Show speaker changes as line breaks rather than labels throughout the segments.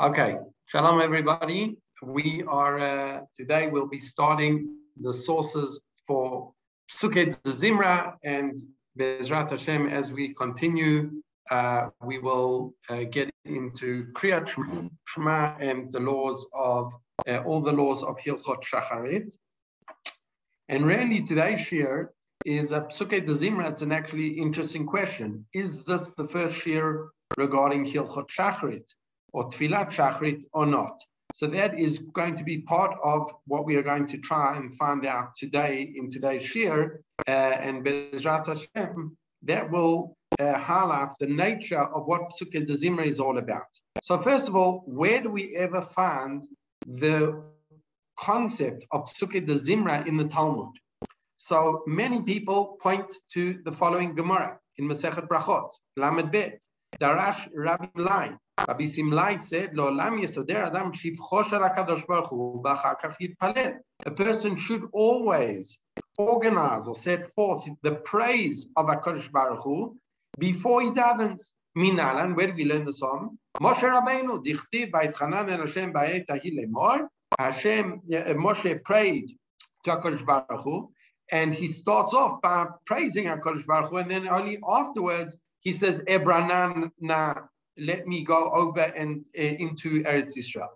Okay, shalom everybody. We are uh, today we'll be starting the sources for Psuket Zimra and Bezrat Hashem as we continue. Uh, we will uh, get into Kriyat Shema and the laws of uh, all the laws of Hilchot Shacharit. And really today's shir is a Psuket Zimra. It's an actually interesting question. Is this the first shir regarding Hilchot Shacharit? Or Tfilat Shachrit or not. So that is going to be part of what we are going to try and find out today in today's shir. Uh, and Bezrat Hashem, that will uh, highlight the nature of what Psukei de Zimra is all about. So first of all, where do we ever find the concept of Psukei de Zimra in the Talmud? So many people point to the following Gemara in Masechet Brachot, Lamed Bet, Darash Rabbi Lai, רבי סמלי said, לעולם יסדר אדם שבחו של הקדוש ברוך הוא, ואחר כך יתפלל. A person should always organize or set forth the praise of HaKadosh Baruch Hu before he davens. מנהלן, where do we learn the psalm? משה רבינו, דכתיב, ויתחנן אל השם בעת ההיא לאמור, Hashem, Moshe prayed to HaKadosh Baruch Hu, and he starts off by praising HaKadosh Baruch Hu, and then only afterwards he says, Ebranan na let me go over and uh, into Eretz Israel.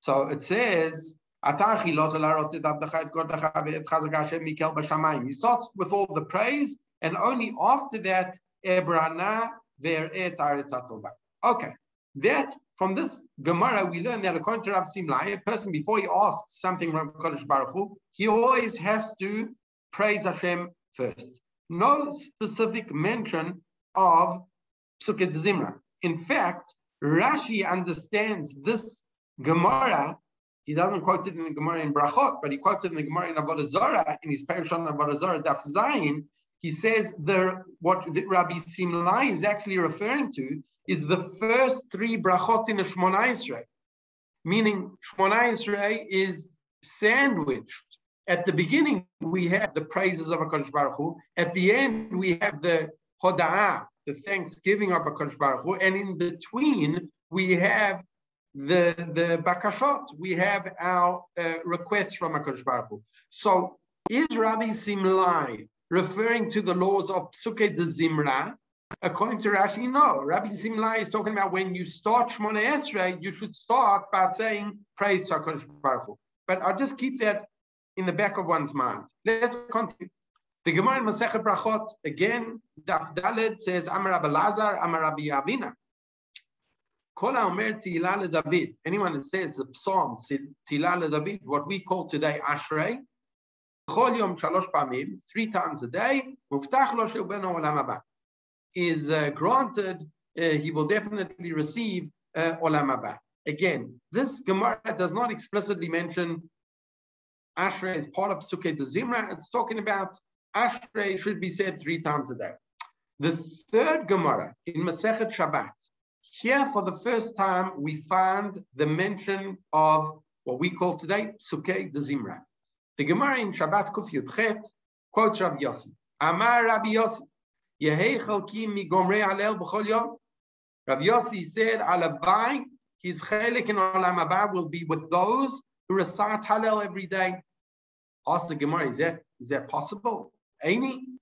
So it says, he starts with all the praise, and only after that, Ebrana ve'eret Eretz Okay, that from this Gemara we learn that according to Rav Simlai, a person before he asks something from Kodesh Baruch Hu, he always has to praise Hashem first. No specific mention of Psukei Zimra. In fact, Rashi understands this Gemara. He doesn't quote it in the Gemara in Brachot, but he quotes it in the Gemara in Avodah Zarah, in his Parashon Avodah Zarah, Daf Zayin. He says the, what the Rabbi Simlai is actually referring to is the first three brachot in the Shmona Esrei, meaning Shmona Esrei is sandwiched. At the beginning, we have the praises of HaKadosh Baruch Hu. At the end, we have the Hoda'ah, the thanksgiving of HaKadosh Baruch Hu, and in between we have the the bakashot, we have our uh, requests from HaKadosh Baruch Hu. So is Rabbi Simlai referring to the laws of Psuke de Zimra? According to Rashi, no. Rabbi Simlai is talking about when you start Shmona Esrei, you should start by saying praise to HaKadosh Baruch Hu. But I'll just keep that in the back of one's mind. Let's continue. The Gemara in Masechet Brachot, again, Daf Dalet says, Amar Rabbi Lazar, Amar Rabbi Avina. Kol Omer Tila David. Anyone that says the psalm Tila David, what we call today Ashrei, Chol Yom Shalosh Pamim, three times a day, Muftach Lo Shel Ben Olam Haba, is uh, granted, uh, he will definitely receive uh, Olam Haba. Again, this Gemara does not explicitly mention Ashrei as part of Psukei Zimra. It's talking about Ashrei should be said three times a day. The third Gemara in Masechet Shabbat, here for the first time we find the mention of what we call today Psukei de Zimra. The Gemara in Shabbat Kuf Yudchet quotes Rabbi Yossi. Amar Rabbi Yossi, Yehei chalki mi gomrei halel b'chol yom. Rabbi Yossi said, Alavai, his chelik in Olam Haba will be with those who recite Hallel every day. Ask the Gemara, is that, is that possible? Someone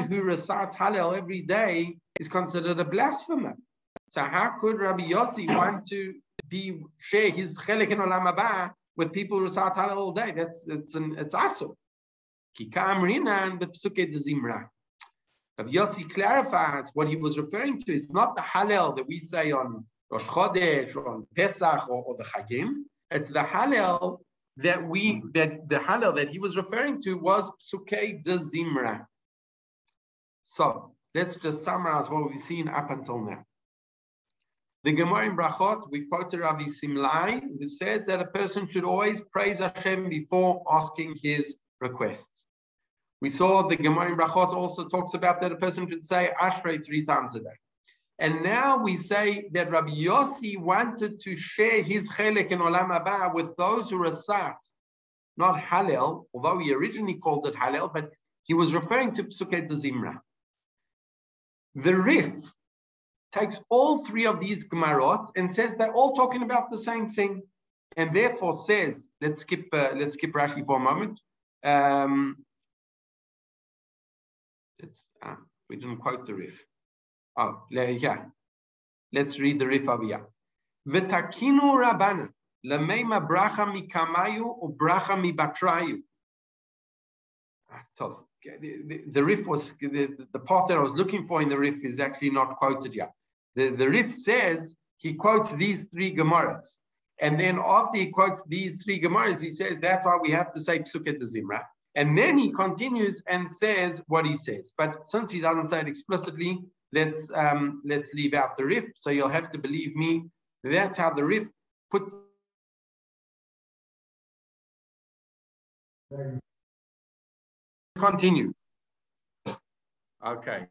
who recites Hallel every day is considered a blasphemer. So how could Rabbi Yossi want to be share his chelik in olam haba with people who recite Hallel all day? That's it's an it's also. and Zimra. Rabbi Yossi clarifies what he was referring to is not the Hallel that we say on Rosh Chodesh or on Pesach or, or the Chagim. It's the Hallel that we hmm. that the Hallel that he was referring to was Psukei de Zimra. So let's just summarize what we've seen up until now. The Gemara in Brachot, we quoted Rabbi Simlai, who says that a person should always praise Hashem before asking his requests. We saw the Gemara in Brachot also talks about that a person should say Ashrei three times a day. And now we say that Rabbi Yossi wanted to share his chelik in Olam Haba with those who recite, not Hallel, although he originally called it Hallel, but he was referring to Psuket Zimra. The Rif takes all three of these Gemarot and says they're all talking about the same thing, and therefore says, let's skip uh, let's skip Rashi for a moment. Um, uh, we didn't quote the Rif. Oh, yeah. Let's read the Rif over here. V'takinu rabana lemeima bracha mikamayu or bracha mibatrayu. Ah. The, the, the Rif was the, the part that I was looking for in the Rif is actually not quoted yet. The, the Rif says he quotes these three Gemaras. And then after he quotes these three Gemaras, he says that's why we have to say Psuket the Zimra. And then he continues and says what he says. But since he doesn't say it explicitly, let's um, let's leave out the Rif. So you'll have to believe me. That's how the Rif puts. Continue. Okay.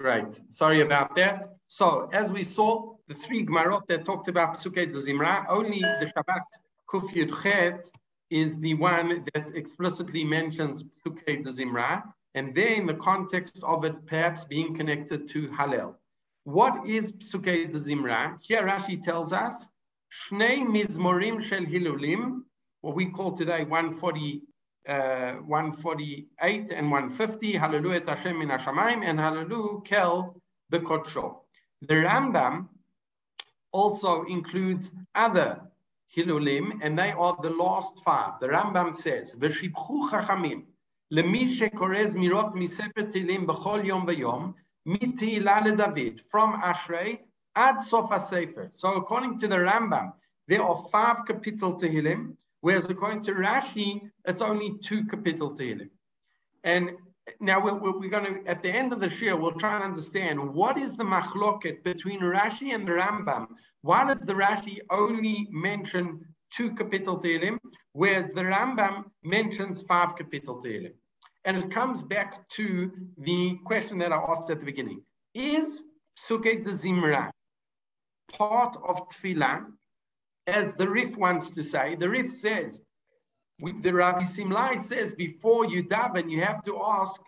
Great. Sorry about that. So as we saw, the three Gmarot that talked about Pesukei Zimra, only the Shabbat Kuf Yud is the one that explicitly mentions Pesukei Zimra, and there in the context of it perhaps being connected to Hallel. What is Pesukei Zimra? Here Rashi tells us, Shnei Mizmorim Shel Hilulim, what we call today 140 uh, 148 and 150, Hallelujah Hashem min Hashamayim, and Hallelujah Kel Bekotsho. The Rambam also includes other Hilulim, and they are the last five. The Rambam says, V'shibchu chachamim, למי שקורא זמירות מספר תהילים בכל יום ויום, מתהילה לדוד, from Ashrei ad sof sefer. So according to the Rambam, there are five capital Tehillim, Whereas according to Rashi, it's only two capital Tehillim. And now we're, we're, going to, at the end of the shir, we'll try and understand what is the machloket between Rashi and the Rambam. Why does the Rashi only mention two capital Tehillim, whereas the Rambam mentions five capital Tehillim? And it comes back to the question that I asked at the beginning. Is Psukei de Zimra part of Tefillah as the Rif wants to say. The Rif says, with the Rabbi Simlai says, before you daven, you have to ask,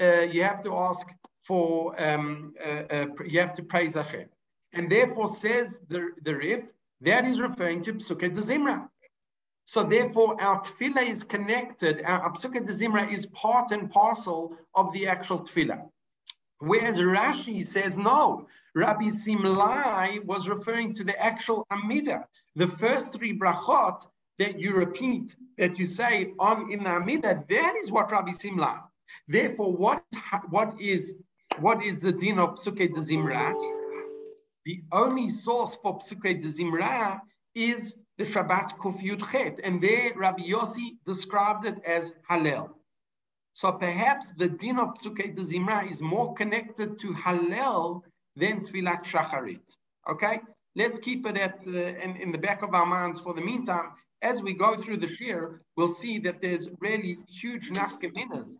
uh, you have to ask for, um, uh, uh, you have to praise Hashem. And therefore says the, the Rif, that is referring to Psukei de Zimra. So therefore, our tefillah is connected. Our de Zimra is part and parcel of the actual tefillah. Whereas Rashi says no. Rabbi Simlai was referring to the actual Amida, the first three brachot that you repeat, that you say on in the Amida, that is what Rabbi Simlai. Therefore, what, what is what is the din of Psuke de Zimra? The only source for Psuke de Zimra is the Shabbat Kuf Yud Chet, and there Rabbi Yossi described it as Hallel. So perhaps the din of Psuke de Zimra is more connected to Hallel than Tfilat Shacharit. Okay? Let's keep it at uh, in, in the back of our minds for the meantime. As we go through the Shir, we'll see that there's really huge nafkaminas.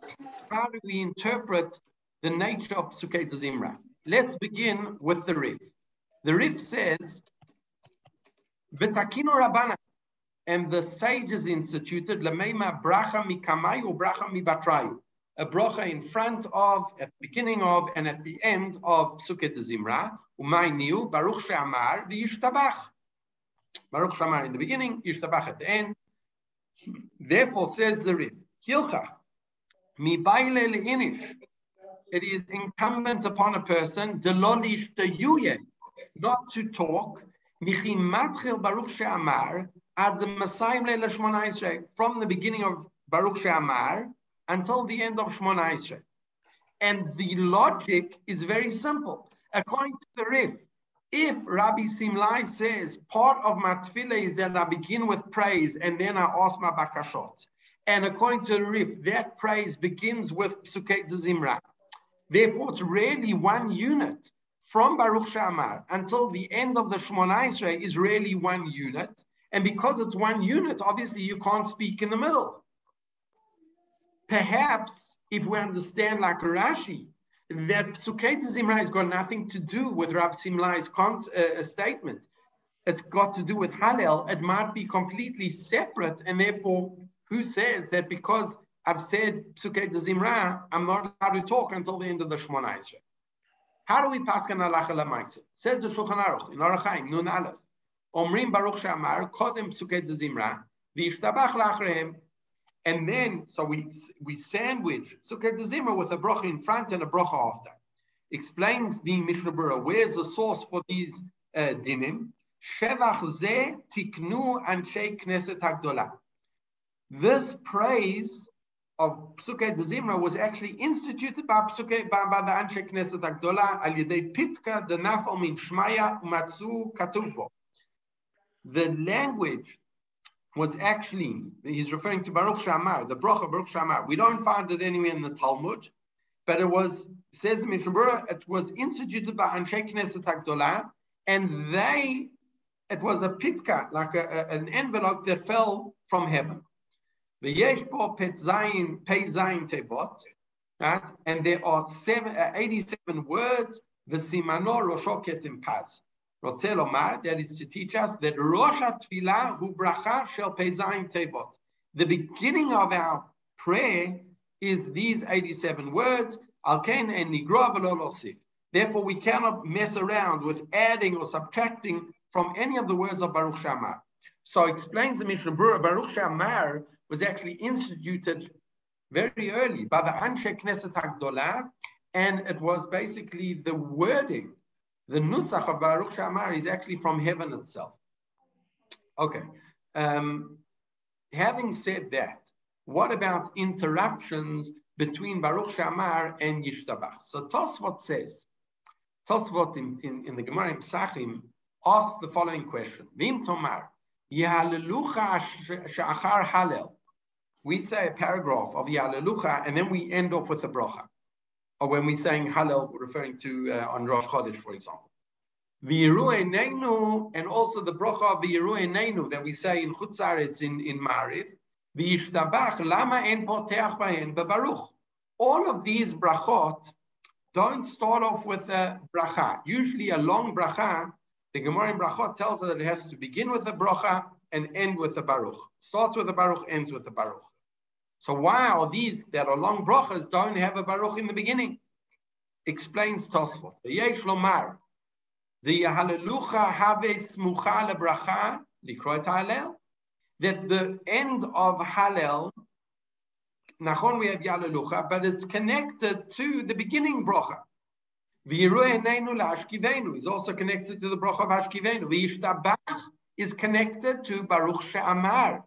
How do we interpret the nature of Psuke de Zimra? Let's begin with the Rif. The Rif says, V'takinu Rabbana, and the sages instituted Lameima bracha mikamayu bracha mibatrayu. A bracha in front of, at the beginning of, and at the end of Psuket Zimra. Umay niu Baruch She'amar v'yishtabach. Baruch She'amar in the beginning, Yishtabach at the end. Therefore says the Rif, Hilchach, mi baile le'inish. It is incumbent upon a person, delolish the not to talk, Baruch She'amar, the from the beginning of Baruch She'amar until the end of Shmona Esrei. And the logic is very simple. According to the Rif, if Rabbi Simlai says part of my tefillah is that I begin with praise and then I ask my bakashot, and according to the Rif, that praise begins with Psuket Zimra. Therefore, it's really one unit from Baruch Shamar until the end of the Shmona Esrei is really one unit. And because it's one unit, obviously you can't speak in the middle. Perhaps if we understand like Rashi, that Psuket Zimra has got nothing to do with Rav Simlai's con- uh, statement. It's got to do with Hallel. It might be completely separate, and therefore, who says that because I've said Psuket Zimra, I'm not allowed to talk until the end of the Shmona Esrei? How do we pass on halacha lemaisa? Says the Shulchan Aruch in Orach Chaim Nun Aleph. Omrim Baruch Shamar Kodem Psukei Zimra V'Yishtabach Lachrehem. And then, so we we sandwich Psukei Zimra with a bracha in front and a bracha after. Explains the Mishnah Berurah. Where's the source for these uh, dinim? Shevach ze tiknu anshei knesset hagdola. This praise of Psuke de Zimra was actually instituted by Psuke by, by the Anshe Knesset Agdola al Yedei Pitka the min Shmaya Umatsu Katubo. The language was actually, he's referring to Baruch Shamar, the Bracha Baruch Shamar. We don't find it anywhere in the Talmud, but it was, says Mishnah it was instituted by Anshe Knesset Agdola, and they, it was a pitka, like a, a, an envelope that fell from heaven. V'yesh po pet zayin, pei zayin tevot, right? And there are seven, uh, 87 words, v'simano rosho ketim paz. Rotzel omar, that is to teach us that Rosh HaTfilah hu bracha shel pei zayin tevot. The beginning of our prayer is these 87 words, al ken en nigra v'lo Therefore, we cannot mess around with adding or subtracting from any of the words of Baruch Shamar. So explains the Mishnah Baruch Shamar was actually instituted very early by the Anshe Knesset HaGdolah, and it was basically the wording, the Nusach of Baruch Shamar is actually from heaven itself. Okay. Um, having said that, what about interruptions between Baruch Shamar and Yishtabach? So Tosfot says, Tosfot in, in, in the Gemara in Sachim asked the following question. Vim Tomar, Yahalelucha Shachar Halel we say a paragraph of Yalelucha and then we end off with the bracha. Or when we're saying Hallel, referring to uh, on Rosh Chodesh, for example. The Neinu, and also the bracha of the Neinu that we say in Chutzaretz in, in Mariv. V'yishtabach lama en poteach bahen bebaruch. All of these brachot don't start off with a bracha. Usually a long bracha, the Gemara in brachot tells us that it has to begin with a bracha and end with a baruch. Starts with a baruch, ends with a baruch. So why are these that are long brachas don't have a baruch in the beginning? Explains Tosfot. The hallelujah have smucha lebracha likroet hallel. That the end of hallel, nachon we have hallelujah, but it's connected to the beginning bracha. Is also connected to the bracha of hashkivenu. V'yishtabach is connected to baruch she'amar.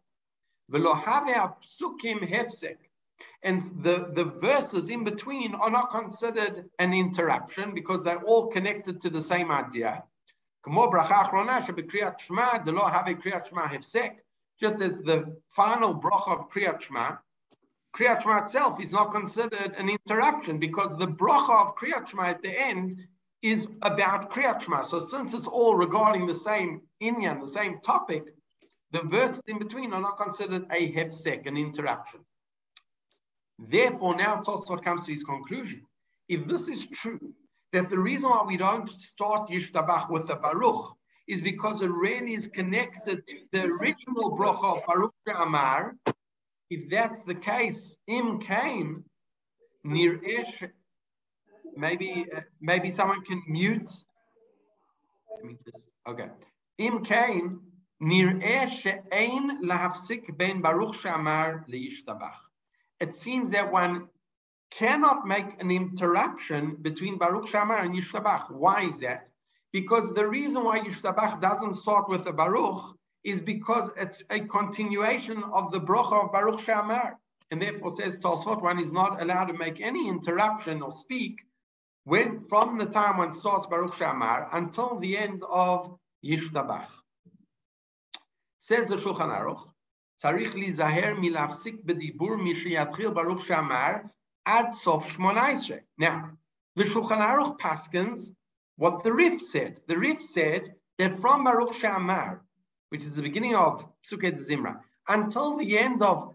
And the, the verses in between are not considered an interruption because they're all connected to the same idea. Just as the final bracha of Kriyat Shema, Kriyat Shema itself is not considered an interruption because the bracha of Kriyat Shema at the end is about Kriyat Shema. So since it's all regarding the same inyan, the same topic, the verses in between are not considered a hefsek, an interruption. Therefore, now Tosfot comes to his conclusion. If this is true, that the reason why we don't start Yishtabach with the Baruch is because it really is connected to the original bracha of Baruch Amar. If that's the case, Im came near Ish. Maybe, uh, maybe someone can mute. Let me just, okay. Im came it seems that one cannot make an interruption between Baruch Shamar and Yishtabach. Why is that? Because the reason why Yishtabach doesn't start with the Baruch is because it's a continuation of the bracha of Baruch Shamar. And therefore says Tosfot, one is not allowed to make any interruption or speak when from the time one starts Baruch Shamar until the end of Yishtabach. Says the Shulchan Aruch, צריך להיזהר מלהפסיק בדיבור משייתחיל ברוך שאמר עד סוף שמונה Now, the Shulchan Aruch paskins what the Rif said. The Rif said that from Baruch Shamar, which is the beginning of Psuket Zimra, until the end of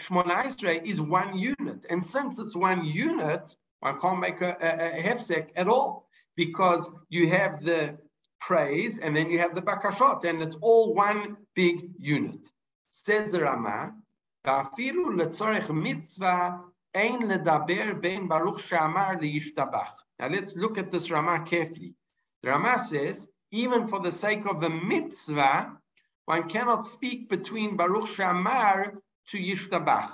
Shmona is one unit. And since it's one unit, one can't make a, a, a hefsek at all because you have the praise, and then you have the bakashot, and it's all one big unit. Says the Rama, now let's look at this Rama carefully. The Rama says, even for the sake of the mitzvah, one cannot speak between Baruch Shamar to Yishtabach.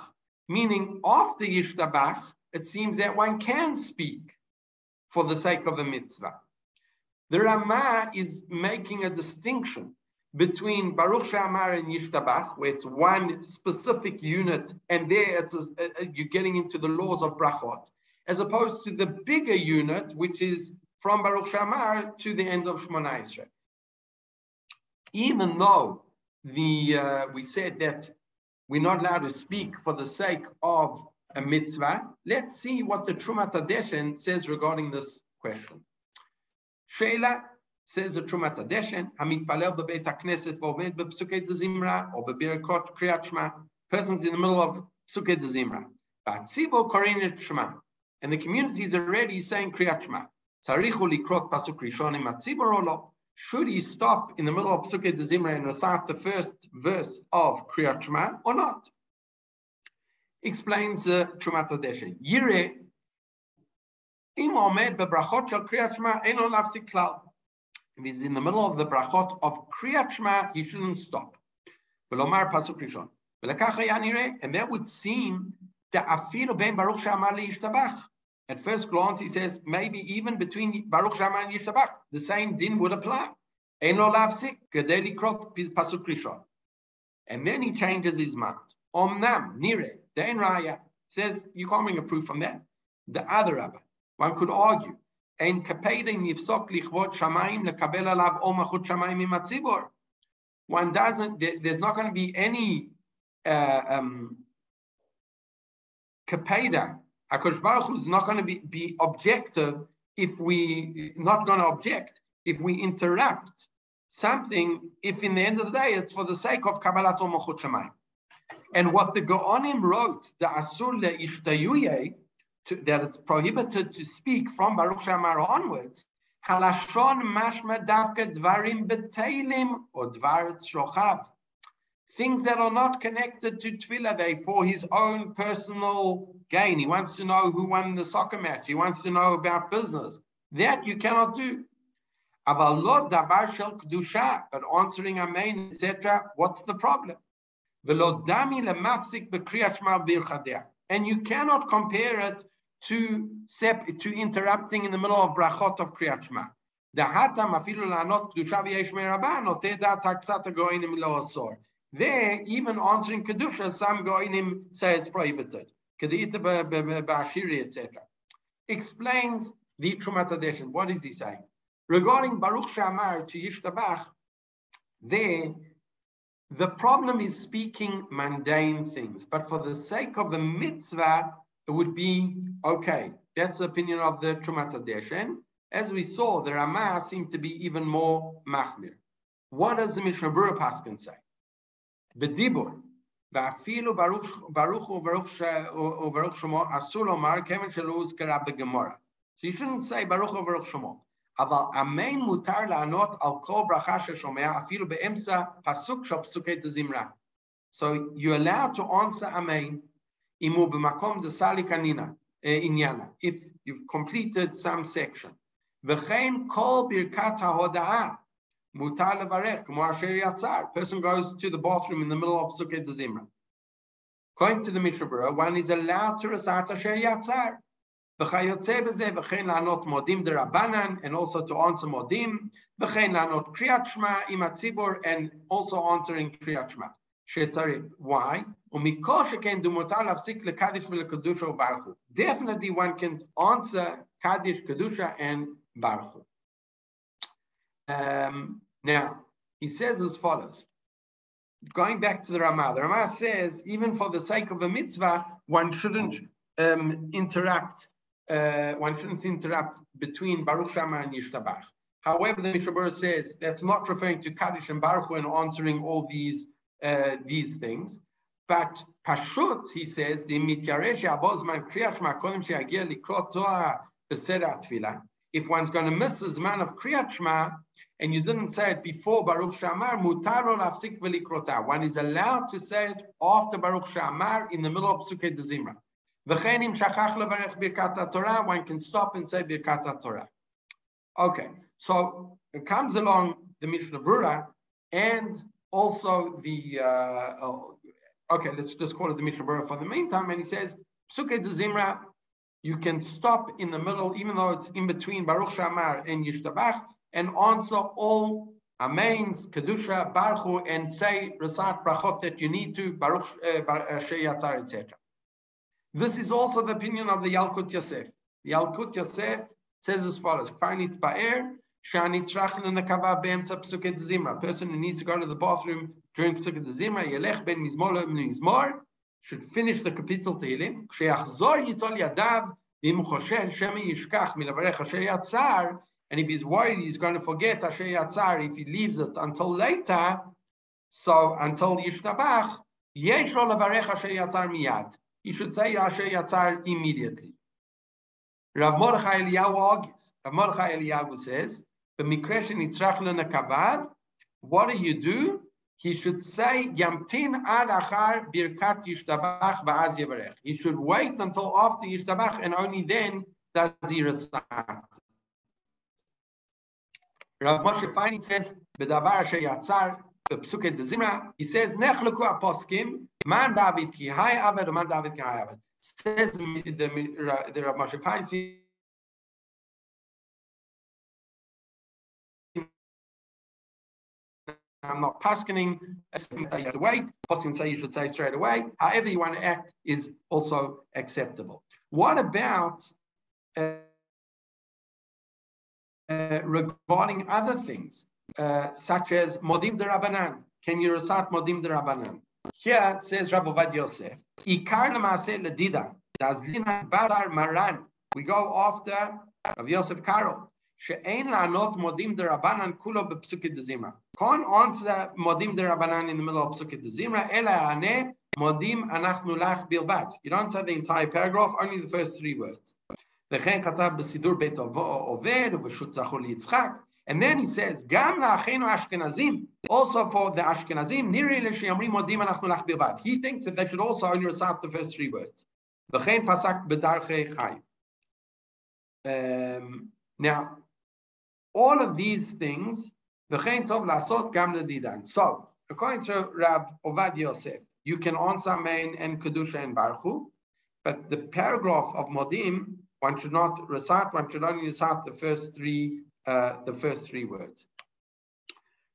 Meaning, after Yishtabach, it seems that one can speak for the sake of the mitzvah. The Rama is making a distinction between Baruch Shamar and Yishtabach, where it's one specific unit, and there it's a, a, you're getting into the laws of brachot, as opposed to the bigger unit, which is from Baruch Shamar to the end of Shemona Esrei. Even though the uh, we said that we're not allowed to speak for the sake of a mitzvah, let's see what the Trumat Hadeshen says regarding this question. Sheila says the Trumat Hadeshen, המתפלל בבית הכנסת ועומד בפסוקי דזמרה, או בברכות קריאת שמע, persons in the middle of פסוקי דזמרה. והציבור קוראים את שמע. And the community is already saying קריאת שמע. צריך הוא לקרות פסוק ראשון עם הציבור או לא? Should he stop in the middle of Psukkah de Zimra and recite the first verse of Kriyat Shema or not? Explains uh, Trumat Hadeshen. Yire im omed bebrachot shel Kriyat Shema eno lafsik klal. If he's in the middle of the brachot of Kriyat Shema, he shouldn't stop. Velomar pasuk rishon. And that would seem that afilu ben baruch she'amar le'ishtabach. At first glance, he says maybe even between Baruch Shama and Yishabach, the same din would apply. And then he changes his mind. Omnam, nire, dein raya, says you can't bring a proof from that. The other rabbi, one could argue, One doesn't, there's not going to be any uh, um, Baruch Hu is not going to be, be objective if we not going to object if we interrupt something. If in the end of the day it's for the sake of Kabbalat Machut Shemayim. And what the Gaonim wrote, the Asur le'ishtayuye, that it's prohibited to speak from Baruch Shamar onwards, halashon mashma davka dvarim beteilim or dvar tzrochav things that are not connected to Tefillah Day for his own personal gain. He wants to know who won the soccer match. He wants to know about business. That you cannot do. But answering Amen, etc., what's the problem? And you cannot compare it to to interrupting in the middle of brachot of Kriyat Shema. There, even answering Kedusha, some Goinim say it's prohibited. Kedita Bashiri, etc. Explains the Trumat What is he saying? Regarding Baruch Shamar to Yishtabach, there, the problem is speaking mundane things, but for the sake of the mitzvah, it would be okay. That's the opinion of the Trumat As we saw, the Ramah seemed to be even more machmir. What does the Mishnah Berurah Paskin say? בדיבור, ואפילו ברוך וברוך שמו, אסור לומר כיוון שלא הוזכרה בגמורה. So you shouldn't say ברוך וברוך שמו. אבל אמן מותר לענות על כל ברכה ששומע, אפילו באמצע פסוק של פסוקי דזמרה. So you're allowed to answer אמן, if you've completed some section. Person goes to the bathroom in the middle of Psukei Zimra. According to the Mishnah Berurah, one is allowed to recite asher yatzar. V'chayotze modim and also to answer modim v'chein lanot kriyat shma and also answering kriyat shma. Why? Definitely one can answer Kaddish, Kedusha, and Baruch. Um, now, he says as follows. Going back to the Ramah, the Ramah says, even for the sake of a mitzvah, one shouldn't um, interact, uh, one shouldn't interrupt between Baruch Shama and Yishtabach. However, the Mishabur says that's not referring to Kaddish and Baruch and answering all these uh, these things. But Pashut, he says. If one's going to miss the zman of kriyat shma, and you didn't say it before Baruch Shamar, mutaro lafsik velikrota. One is allowed to say it after Baruch Shamar in the middle of Psuke de Zimra. V'chenim shachach levarech birkat Torah. One can stop and say birkat Torah. Okay, so it comes along the Mishnah Brura and also the. Uh, oh, okay, let's just call it the Mishnah Brura for the meantime. And he says Psuke de Zimra. You can stop in the middle, even though it's in between Baruch Shamar and Yishtabach, and answer all Amens, Kedusha, Baruch and say Rasat Brachot that you need to, Baruch uh, uh Sheyatzar, etc. This is also the opinion of the Yalkut Yosef. The Yalkut Yosef says as follows: Ba'er, A person who needs to go to the bathroom during Psuket Zimra, Yelech Ben Mizmor Lo Mizmor, should finish the capital Tehillim. Yitol Yadav, V'im Choshen Shemi Yishkach Milavarech Asher Yatzar, and if he's worried he's going to forget Asher Yatzar if he leaves it until later, so until Yishtabach, Yesh Lo Lavarech Asher Yatzar Miyad he should say Asher Yatzar immediately. Rav Mordechai Eliyahu argues. Rav Mordechai Eliyahu says, the what do you do? He should say, Yamtin achar birkat yishtabach. He should wait until after yishtabach and only then does he recite. Rav Moshe Feinstein says, Bedavar asher yatzar Psuke de Zimra, he says, Nechleku aposkim, man David ki hai aved, man David ki hai aved. Says the, the, the Rav Moshe Feinstein, I'm not paskening, you have to wait. Poskim say you should say straight away. However you want to act is also acceptable. What about uh, uh, regarding other things? Uh, such as Modim de Rabbanan. Can you recite Modim de Rabbanan? Here says Rabbi Vad Yosef, Ikar Dazlina Badar Maran. We go after Rav Yosef Karo. She'ein la'anot modim de Rabbanan kulo bepsukit de Zimra. Can't answer modim de Rabbanan in the middle of psukit de Zimra. Ela ane modim anachnu lach bilvad. You don't say the entire paragraph, only the first three words. וכן כתב בסידור בית עובד ובשו"ת זכור ליצחק and then he says, Gam la'achenu Ashkenazim, also for the Ashkenazim, niri l'sheyamrim modim anachnu lach bilvad. He thinks that they should also only recite the first three words. V'chein pasak b'darchei chayim. Um, now, all of these things. So, according to Rav Ovadia Yosef, you can answer main and kedusha and baruchu, but the paragraph of modim, one should not recite, one should only recite the first three uh, the first three words.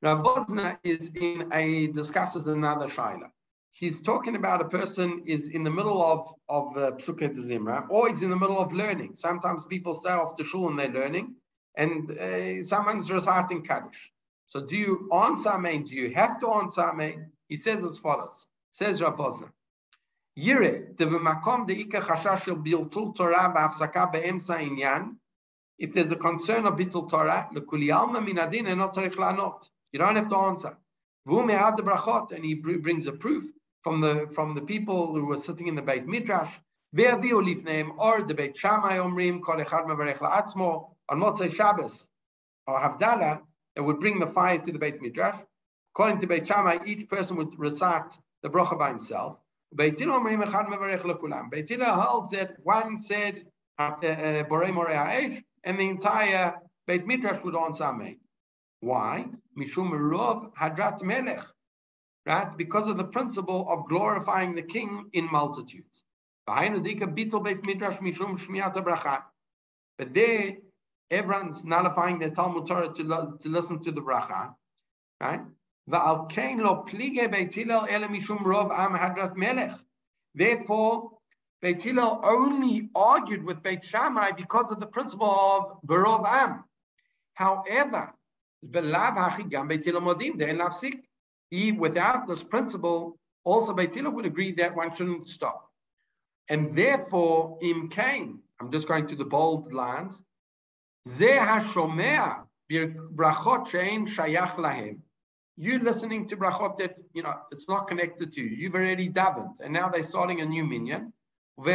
Rav Wosner is in a discusses another shaila. He's talking about a person is in the middle of of uh, Zimra, or he's in the middle of learning. Sometimes people stay off the shul and they're learning, and uh, someone's reciting Kaddish. So do you answer Amen? Do you have to answer Amen? He says as follows. Says Rav Wosner. Yire, de v'makom de ika chashash shel biltul Torah ba'afsaka be'emsa inyan, if there's a concern of Bittul Torah, lekuli alma minadin and not lanot. You don't have to answer. V'u me'ad brachot, And he brings a proof from the from the people who were sitting in the Beit Midrash. name or the Beit Shammai omrim kol echad mevarech la'atzmo on Motzei Shabbos or Havdalah that would bring the fire to the Beit Midrash. According to Beit Shammai, each person would recite the bracha by himself. Beit Hillel holds that one said uh, uh, Borei Morei and the entire Beit Midrash would answer Amen. Why? Mishum Rov Hadrat Melech. Right? Because of the principle of glorifying the king in multitudes. But there, everyone's nullifying their Talmud Torah to, to listen to the bracha. Right? Therefore, Beit Hillel only argued with Beit Shammai because of the principle of Barov Am. However, without this principle, also Beit Hillel would agree that one shouldn't stop. And therefore, Im Kain, I'm just going to the bold lines, Ze hashomea brachot shayach lahem. You listening to brachot that you know it's not connected to you. You've already davened, and now they're starting a new minion. Or,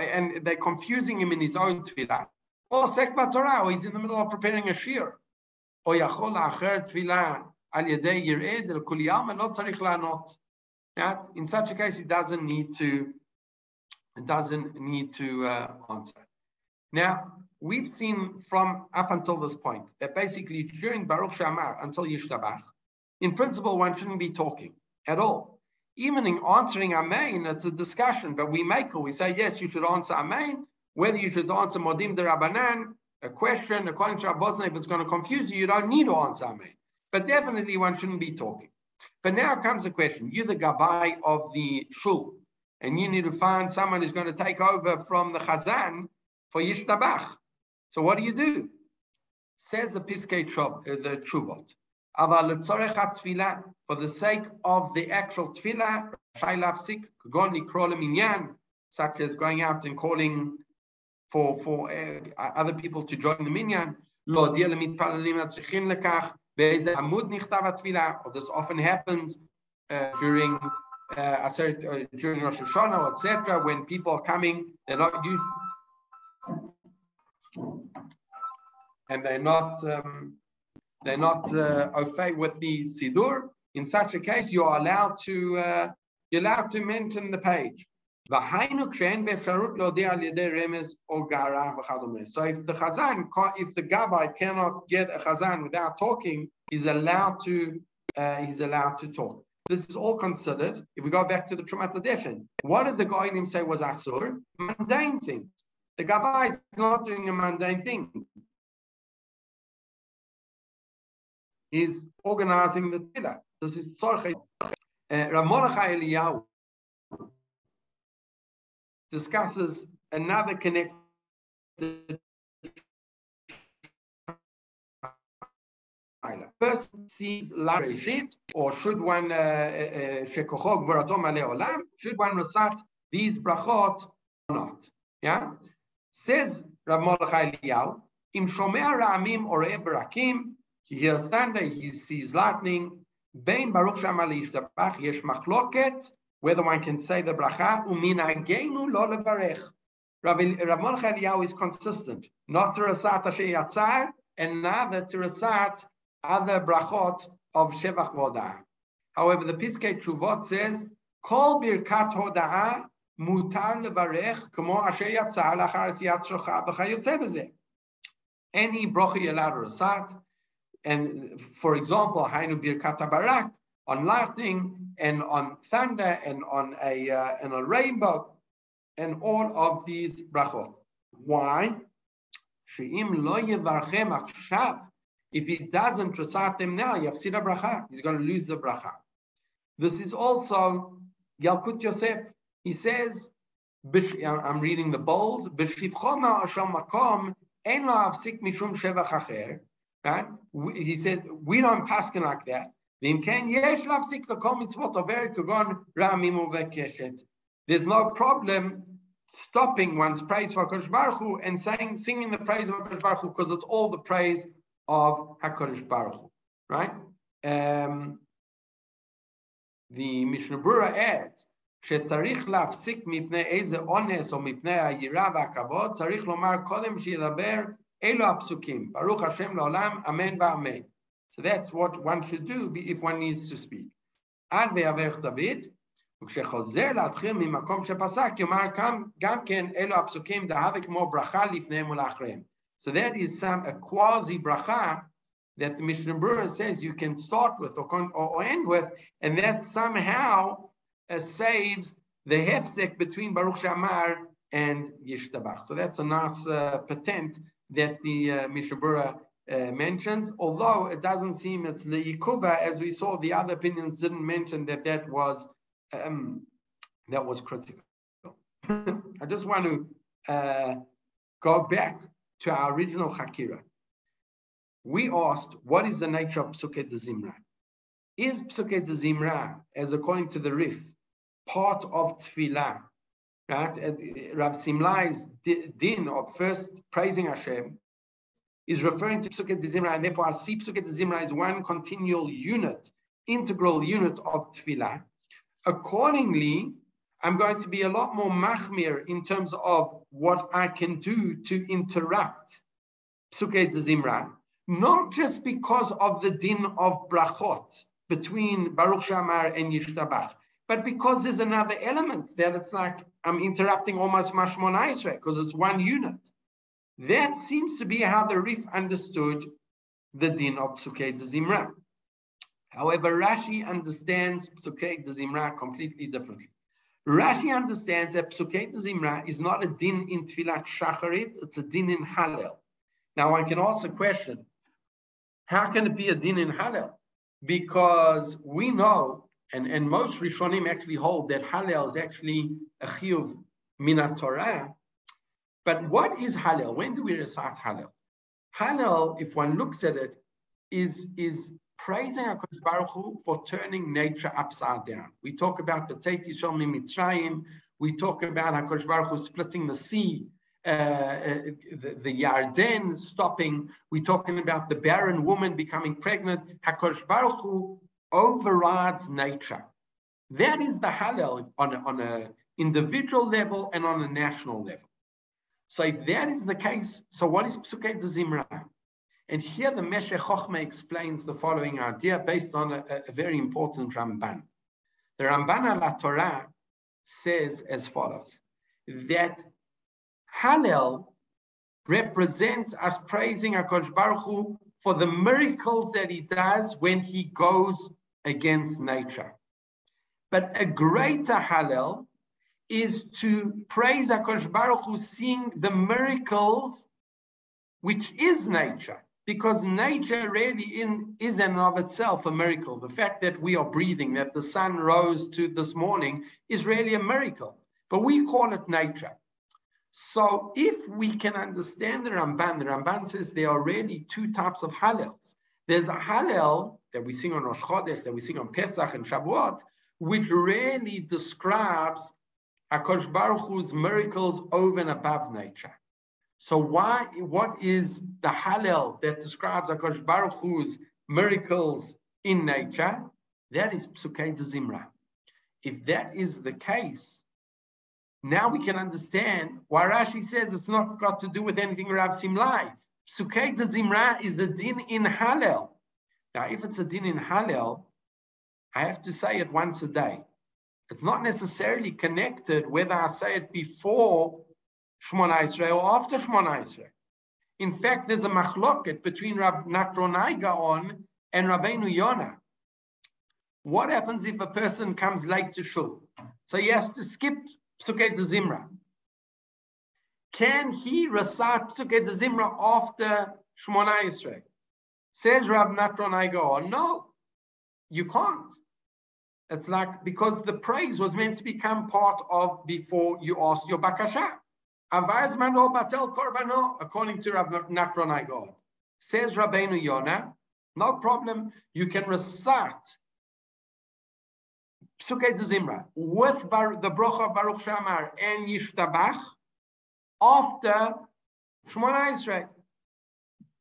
and they're confusing him in his own tefillah. Or sekba Torah, he's in the middle of preparing a shir. Or acher tefillah al yedei yired el kuliyam, and not. In such a case, he doesn't need to doesn't need to uh, answer. Now, we've seen from up until this point that basically during Baruch Shamar until Yishtabach, in principle, one shouldn't be talking at all. Even in answering Amen, it's a discussion, but we make it. We say, yes, you should answer Amen. Whether you should answer Modim de Rabbanan, a question, according to Rabbosna, if it's going to confuse you, you don't need to answer Amen. But definitely one shouldn't be talking. But now comes the question. You're the Gabai of the Shul, and you need to find someone who's going to take over from the Chazan for Yishtabach. So what do you do? Says the Piskei uh, the Chuvot. For the sake of the actual tefillah, such as going out and calling for, for uh, other people to join the minyan, or this often happens uh, during uh, uh, during Rosh Hashanah, etc., when people are coming, they're not used, and they're not um, they're not uh, okay with the sidur. In such a case, you are allowed to uh, you're allowed to mention the page. So if the chazan, if the gabbai cannot get a chazan without talking, he's allowed to uh, he's allowed to talk. This is all considered. If we go back to the Trumat Hadeshen, what did the guy Goinim say was asur? Mundane things. The gabbai is not doing a mundane thing. He's organizing the tefillah. This is tzorche. Uh, Eliyahu discusses another connected First sees Lareshit, or should one uh, uh, uh, Shekochog Veratom Ale should one recite these brachot or not? Yeah? Says Rav Mordechai Eliyahu, Im Shomea Ra'amim or Barakim, he hears thunder, he sees lightning, Bein Baruch Shem Shamali Yishtabach, Yesh Machloket, whether one can say the bracha, uminagenu lo levarech. Rav Mordechai Eliyahu is consistent, not to recite Asher Yatzar, and neither to recite other brachot of Shevach Vodah. However, the Piskei Tshuvot says, Kol birkat hoda'ah mutar levarech kamo asher yatzar lachar tziyat shocha v'chayotze b'zeh. Any allowed to recite, and for example, Hainu birkat barak, on lightning and on thunder and on a uh, and a rainbow and all of these brachot. Why? If he doesn't recite them now, yafsid bracha. He's going to lose the bracha. This is also Yalkut Yosef. He says, I'm reading the bold. Right? He said, we don't paskin like that. There's no problem stopping one's praise for Baruch Hu and saying, singing the praise of Baruch Hu because it's all the praise of HaKadosh Baruch Hu, right? Um, the Mishnah Berurah adds, שצריך להפסיק מפני איזה אונס או מפני היראה והכבוד, צריך לומר קודם שידבר אלו הפסוקים, ברוך השם לעולם, אמן ואמן. So that's what one should do if one needs to speak. עד ויברך דוד, וכשחוזר להתחיל ממקום שפסק, יאמר גם כן אלו הפסוקים דהווה כמו ברכה לפניהם ולאחריהם. So that is some a quasi bracha that the Mishnah Berurah says you can start with or, or, end with, and that somehow uh, saves the hefsek between Baruch Shamar and Yishtabach. So that's a nice uh, patent that the uh, Mishnah Berurah uh, mentions, although it doesn't seem it's Yikuba, as we saw, the other opinions didn't mention that that was um, that was critical. I just want to uh, go back to our original Hakira. We asked, what is the nature of Psuket de Zimra? Is Psuket de Zimra, as according to the Rif, part of Tfilah? Right? Uh, Rav Simlai's din of first praising Hashem is referring to Psuket de Zimra, and therefore I see Psuket de Zimra as one continual unit, integral unit of Tefillah. Accordingly, I'm going to be a lot more machmir in terms of what I can do to interrupt Psuket de Zimra, not just because of the din of brachot between Baruch Shamar and Yishtabach, but because there's another element that it's like I'm interrupting almost Mashmon Israel because it's one unit. That seems to be how the Rif understood the din of Psukei de Zimra. However, Rashi understands Psukei de Zimra completely differently. Rashi understands that Psukei Zimra is not a din in Tfilat Shacharit, it's a din in Hallel. Now, one can ask the question, how can it be a din in Hallel? Because we know, and, and most Rishonim actually hold that Hallel is actually a chiyuv minat Torah. But what is Hallel? When do we recite Hallel? Hallel, if one looks at it, is, is praising HaKadosh Baruch Hu for turning nature upside down. We talk about the Tzeit Shom Mitzrayim. We talk about HaKadosh Baruch Hu splitting the sea, uh, uh, the, the Yarden stopping. We're talking about the barren woman becoming pregnant. HaKadosh Baruch Hu overrides nature. That is the Hallel on on a individual level and on a national level. So if that is the case, so what is Psukei de Zimra? And here the Meshech Chochmah explains the following idea based on a, a very important Ramban. The Ramban al Torah says as follows, that Hallel represents us praising HaKadosh Baruch Hu for the miracles that he does when he goes against nature. But a greater Hallel is to praise HaKadosh Baruch Hu, seeing the miracles, which is nature, because nature really in, is in and of itself a miracle. The fact that we are breathing, that the sun rose to this morning, is really a miracle. But we call it nature. So if we can understand the Ramban, the Ramban says there are really two types of Hallels. There's a Hallel that we sing on Rosh Chodesh, that we sing on Pesach and Shavuot, which really describes HaKadosh Baruch Hu's miracles over and above nature. So why, what is the Hallel that describes HaKadosh Baruch Hu's miracles in nature? That is Psukei Zimra. If that is the case, now we can understand why Rashi says it's not got to do with anything Rav Simlai. Psukei Zimra is a din in Hallel. Now, if it's a din in Hallel, I have to say it once a day. It's not necessarily connected whether I say it before Shmona Esrei or after Shmona Esrei. In fact, there's a machloket between Rav Natronai Gaon and Rabbeinu Yonah. What happens if a person comes late to shul? So he has to skip Psukei de Zimra. Can he recite Psukei de Zimra after Shmona Esrei? Says Rav Natronai Gaon, oh, no, you can't. It's like because the praise was meant to become part of before you ask your bakasha. According to Rav Natronai Gaon. Says Rabbeinu Yonah, no problem. You can recite Psukei Zimra with Bar, the Brocha Baruch Shamar and Yishtabach after Shemona Esrei.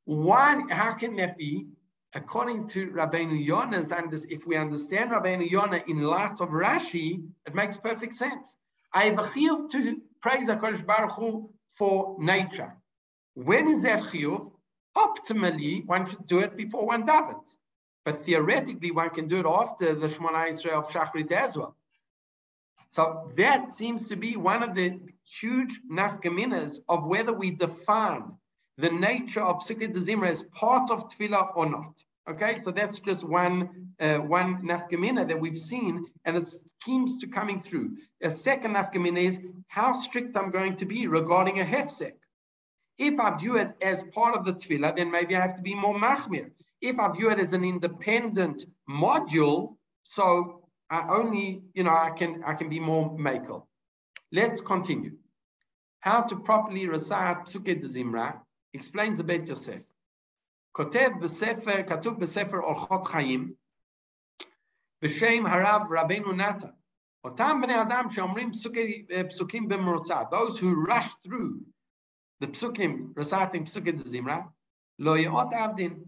Why? How can that be? according to Rabbeinu Yonah's, and if we understand Rabbeinu Yonah in light of Rashi, it makes perfect sense. I have a chiyuv to praise HaKadosh Baruch Hu for nature. When is that chiyuv? Optimally, one should do it before one davens. But theoretically, one can do it after the Shemona Esrei of Shachrit as well. So that seems to be one of the huge nafkaminas of whether we define the nature of Psukei Zimra as part of Tefillah or not. Okay, so that's just one uh, one nafkamina that we've seen, and it seems to coming through. A second nafkamina is how strict I'm going to be regarding a hefsek. If I view it as part of the tefillah, then maybe I have to be more machmir. If I view it as an independent module, so I only, you know, I can I can be more makel. Let's continue. How to properly recite Psukei Zimra explains the Beit Yosef. כותב בספר, כתוב בספר אורחות חיים, בשם הרב רבנו נתן. אותם בני אדם שאומרים פסוקי, פסוקים במרוצה, those who rush through the psukim, reciting psukim דזמרה, לא יאות עבדין,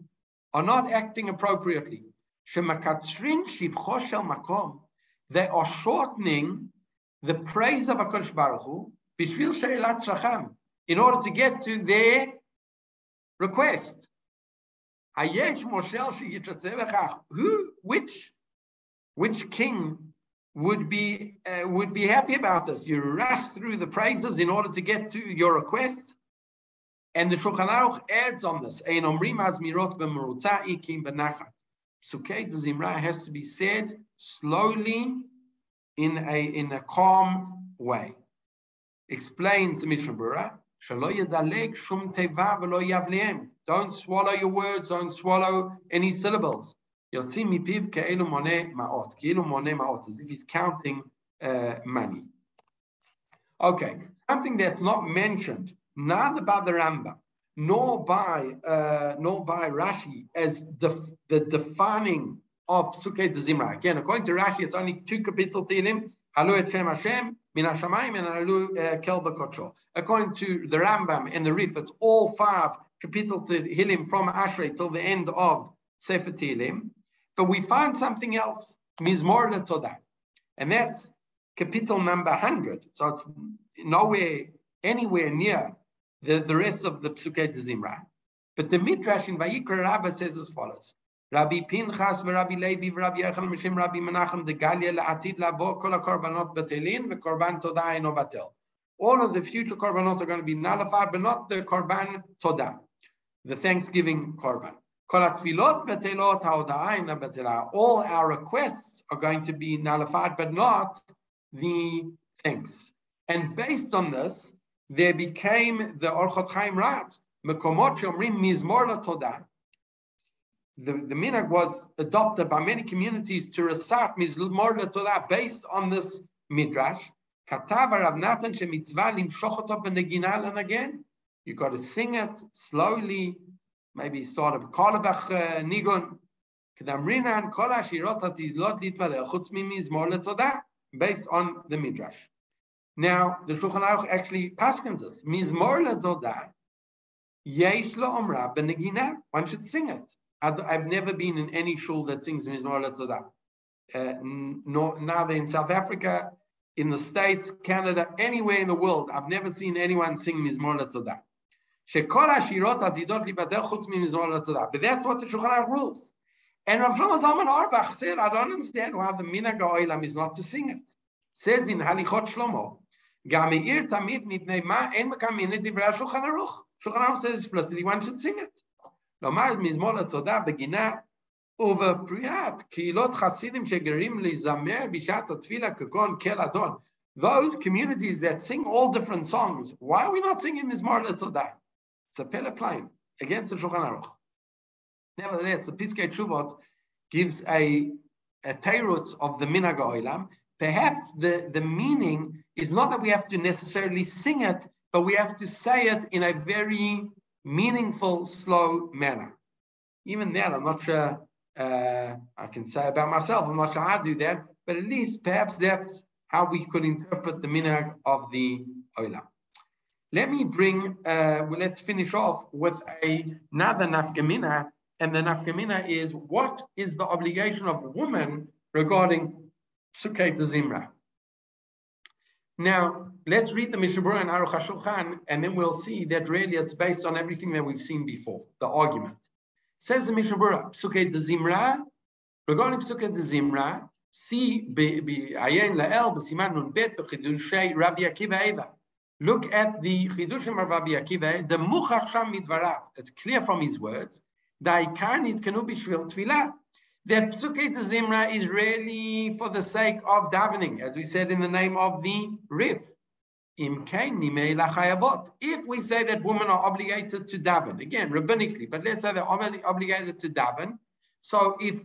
are not acting appropriately. שמקצרים שבחו של מקום, they are shortening the praise of הקדוש ברוך הוא, בשביל שאלת צרכם, in order to get to their request. Who, which, which king would be uh, would be happy about this. You rush through the praises in order to get to your request. And the Shulchan Aruch adds on this. Psukei de Zimra has to be said slowly in a, in a calm way. Explains the Mishnah Berurah, don't swallow your words, don't swallow any syllables. As if he's counting uh, money. Okay, something that's not mentioned, neither by the Rambam nor by uh, nor by Rashi as the, the defining of Psukei de Zimra. Again, according to Rashi, it's only two kapitel Tehillim, Halu et Shem Hashem, Min HaShamayim, and Halu uh, Kel. According to the Rambam and the Rif, it's all five kapitel Tehillim from Ashrei till the end of Sefer Tehillim. But we find something else, Mizmor LeTodah, and that's kapitel number 100. So it's nowhere, anywhere near the, the rest of the Psukei de Zimra. But the Midrash in Vayikra Rabbah says as follows. Rabbi Pinchas Rabbi Levi Rabbi Yechon Mishim Rabbi Menachem the Galia La'atid Lavo Kol HaKorbanot Batelin V'Korban Todah Eno Batel. All of the future Korbanot are going to be nullified, but not the Korban Todah, the Thanksgiving Korban. All our requests are going to be nullified, but not the thanks. And based on this, there became the Orchot Chaim Rat, Mekomot Shomrim Mizmor. The, the minhag was adopted by many communities to recite Mizmor Todah based on this midrash. Katav Rav Natan shemitzvah limshoch oto again. You got to sing it slowly, maybe start a kolabach uh, nigun. Letodah, based on the midrash. Now, the Shulchan Aruch actually paskins it. Mizmor letodah, yesh lo omra benegina. One should sing it. I've never been in any shul that sings Mizmor letodah. Uh, no, neither in South Africa, in the States, Canada, anywhere in the world, I've never seen anyone sing Mizmor letodah. Shekol Hashirot Adidot But that's what the Shulchan Aruch rules. And Rav Shlomo Zalman Auerbach said, I don't understand why the Minhag Oilam is not to sing it. Says in Halichot Shlomo, Gamir Tamid Mipnei Ma En Mekam Minit Ivra Shulchan Aruch. Shulchan Aruch says explicitly one should sing it. Lomar Mizmor Atzadah Begina ובפריאת קהילות חסידים שגרים לזמר בשעת התפילה כגון כל אדון. Those communities that sing all different songs, why are we not singing Mizmor Letodah? It's a pele plain against the Shulchan Aruch. Nevertheless, the Piskei Teshuvot gives a, a teirutz of the Minhag Oilam, perhaps the, the meaning is not that we have to necessarily sing it, but we have to say it in a very meaningful, slow manner. Even that, I'm not sure uh, I can say about myself, I'm not sure I do that, but at least perhaps that's how we could interpret the minhag of the Olam. Let me bring, uh, well, let's finish off with a, another nafkamina, and the nafkamina is what is the obligation of a woman regarding Psukei de Zimra. Now, let's read the Mishnah Berurah and Aruch HaShulchan, and then we'll see that really it's based on everything that we've seen before, the argument. Says the Mishnah Berurah, Psuket Zimra, regarding Psukei de Zimra, see Ayen La'el, B'siman Nun Bet, B'chidushay Rabbi Akiva Eiger. Look at the Chidushim of Rabbi Akiva, the Muchach Sham Midvarav. It's clear from his words. Da'ikar Nitkanu B'shvil Tfilah that Psukei de Zimra is really for the sake of davening, as we said in the name of the Rif. If we say that women are obligated to daven, again, rabbinically, but let's say they're obligated to daven. So if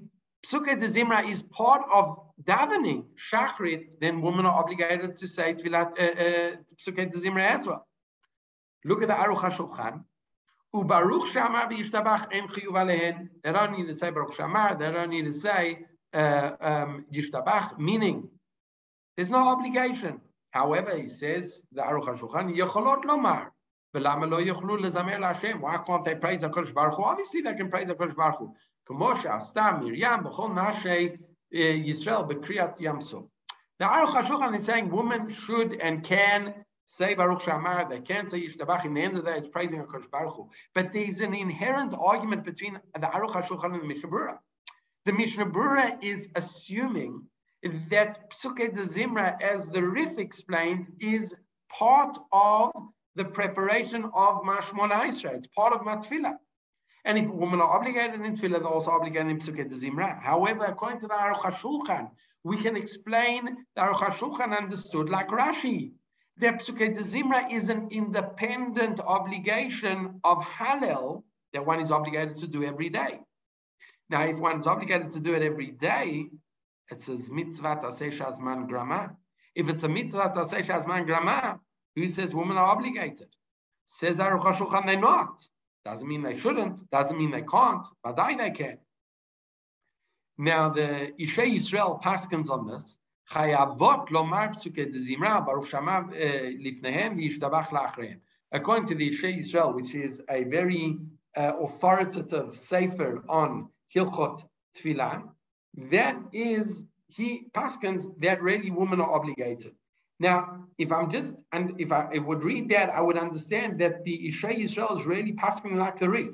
Psukei de Zimra is part of davening shachrit, then women are obligated to say tefillat uh, uh, psukei de zimra as well. Look at the Aruch HaShulchan. Ubaruch shamar v'yishtabach en chiyuv alehen. They don't need to say Baruch shamar. They don't need to say uh, um, yishtabach, meaning there's no obligation. However, he says the Aruch HaShulchan yecholot lomar. Why can't they praise HaKadosh Baruch Hu? Obviously they can praise HaKadosh Baruch Hu. K'moshe astam Miriam b'chol nashei uh, Yisrael, Kriyat Yam Suf. The Aruch HaShulchan is saying women should and can say Baruch Shamar, they can say Yishtabach in the end of the day, it's praising HaKadosh Baruch Hu. But there's an inherent argument between the Aruch HaShulchan and the Mishnah Berurah. The Mishnah Berurah is assuming that Psukei de Zimra, as the Rif explained, is part of the preparation of Mashmona Israel. It's part of Matfila. And if women are obligated in Tefillah, they're also obligated in Psukei de Zimra. However, according to the Aruch HaShulchan, we can explain the Aruch HaShulchan understood like Rashi. The Psukei de Zimra is an independent obligation of Hallel that one is obligated to do every day. Now, if one is obligated to do it every day, it says mitzvah taseh shazman grama. If it's a mitzvah taseh shazman grama, who says women are obligated? Says Aruch HaShulchan, they're not. Doesn't mean they shouldn't. Doesn't mean they can't. But I they can. Now the Ishei Yisrael paskins on this. Eh. According to the Ishei Yisrael, which is a very uh, authoritative sefer on Hilchot Tfilah, that is, he paskins that really women are obligated. Now, if I'm just, and if I, would read that, I would understand that the Ishei Yisrael is really passing like the Rif.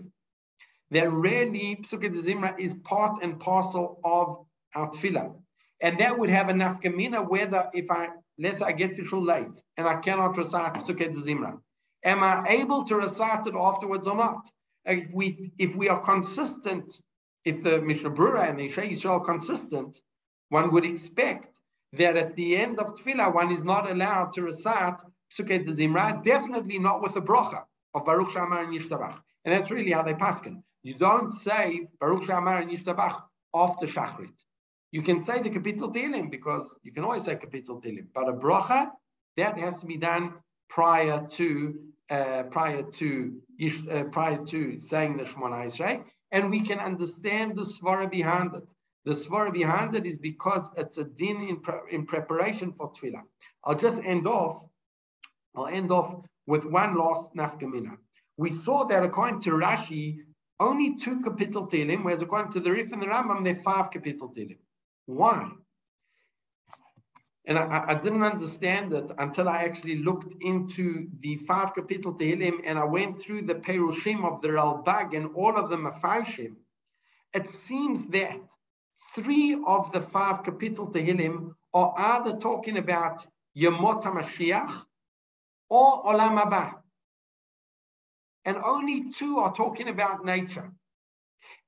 That really, Psukei Zimra is part and parcel of our tefillah. And that would have a nafkamina whether if I, let's say I get to shul late and I cannot recite Psukei Zimra, am I able to recite it afterwards or not? If we, if we are consistent if the Mishnah and the Ishei Yisrael are consistent, one would expect that at the end of Tefillah, one is not allowed to recite Psukei de Zimra, definitely not with the brocha of Baruch Shamar and Yishtabach. And that's really how they paskin. You don't say Baruch Shamar and Yishtabach after Shachrit. You can say the Kapitel Tehillim because you can always say Kapitel Tehillim. But a brocha, that has to be done prior to uh, prior to uh, prior to saying the Shemona Esrei and we can understand the svara behind it. The svara behind it is because it's a din in, pre- in preparation for tefillah. I'll just end off. I'll end off with one last nafkamina. We saw that according to Rashi, only two kapitel Tehillim, whereas according to the Rif and the Rambam, they're five kapitel Tehillim. Why? And I, I, didn't understand it until I actually looked into the five kapitel Tehillim and I went through the Perushim of the Ralbag and all of the Mefarshim. It seems that three of the five kapitel Tehillim are either talking about Yemot HaMashiach or Olam Haba. And only two are talking about nature.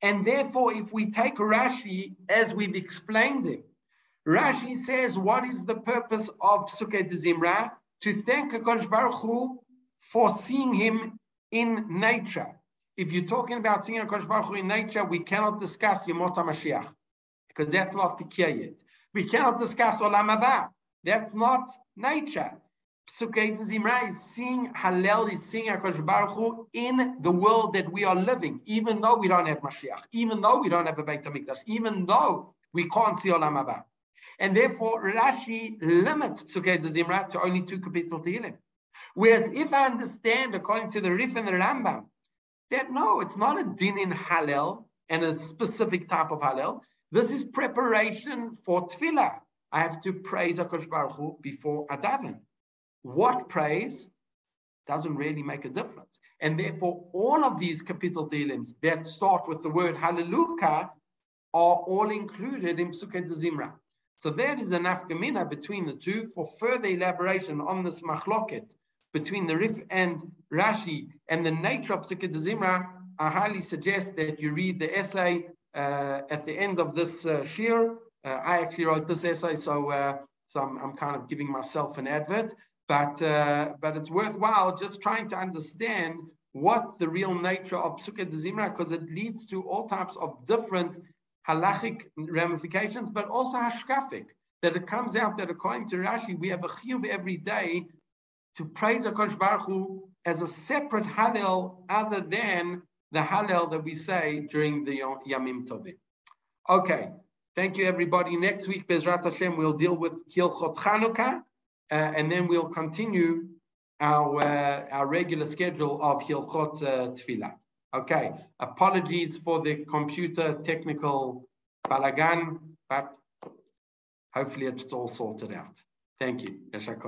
And therefore, if we take Rashi as we've explained it, Rashi says, what is the purpose of Psukei de Zimra? To thank HaKadosh Baruch Hu for seeing him in nature. If you're talking about seeing HaKadosh Baruch Hu in nature, we cannot discuss Yemot HaMashiach, because that's not the key yet. We cannot discuss Olam Haba. That's not nature. Psukei de Zimra is seeing Hallel, is seeing HaKadosh Baruch Hu in the world that we are living, even though we don't have Mashiach, even though we don't have a Beit HaMikdash, even though we can't see Olam Haba. And therefore, Rashi limits Psukei Zimra to only two kapitel Tehillim. Whereas if I understand, according to the Rif and the Rambam, that no, it's not a din in Hallel and a specific type of Hallel. This is preparation for Tefillah. I have to praise Akash Baruch Hu before Adavan. What praise doesn't really make a difference. And therefore, all of these kapitel Tehillims that start with the word Hallelujah are all included in Psukei Zimra. So there is an afkamina between the two for further elaboration on this machloket between the Rif and Rashi and the nature of Psukei de Zimra. I highly suggest that you read the essay at the end of this uh, shir. Uh, I actually wrote this essay, so uh, so I'm, I'm, kind of giving myself an advert, but uh, but it's worthwhile just trying to understand what the real nature of Psukei Zimra, because it leads to all types of different halachic ramifications, but also hashkafic. That it comes out that according to Rashi, we have a chiyuv every day to praise Hakadosh Baruch Hu as a separate halal other than the Hallel that we say during the Yamim Tovim. Okay, thank you everybody. Next week, Bezrat Hashem, we'll deal with Hilchot Chanukah, uh, and then we'll continue our uh, our regular schedule of Hilchot uh. Okay, apologies for the computer technical balagan, but hopefully it's all sorted out. Thank you. Yashar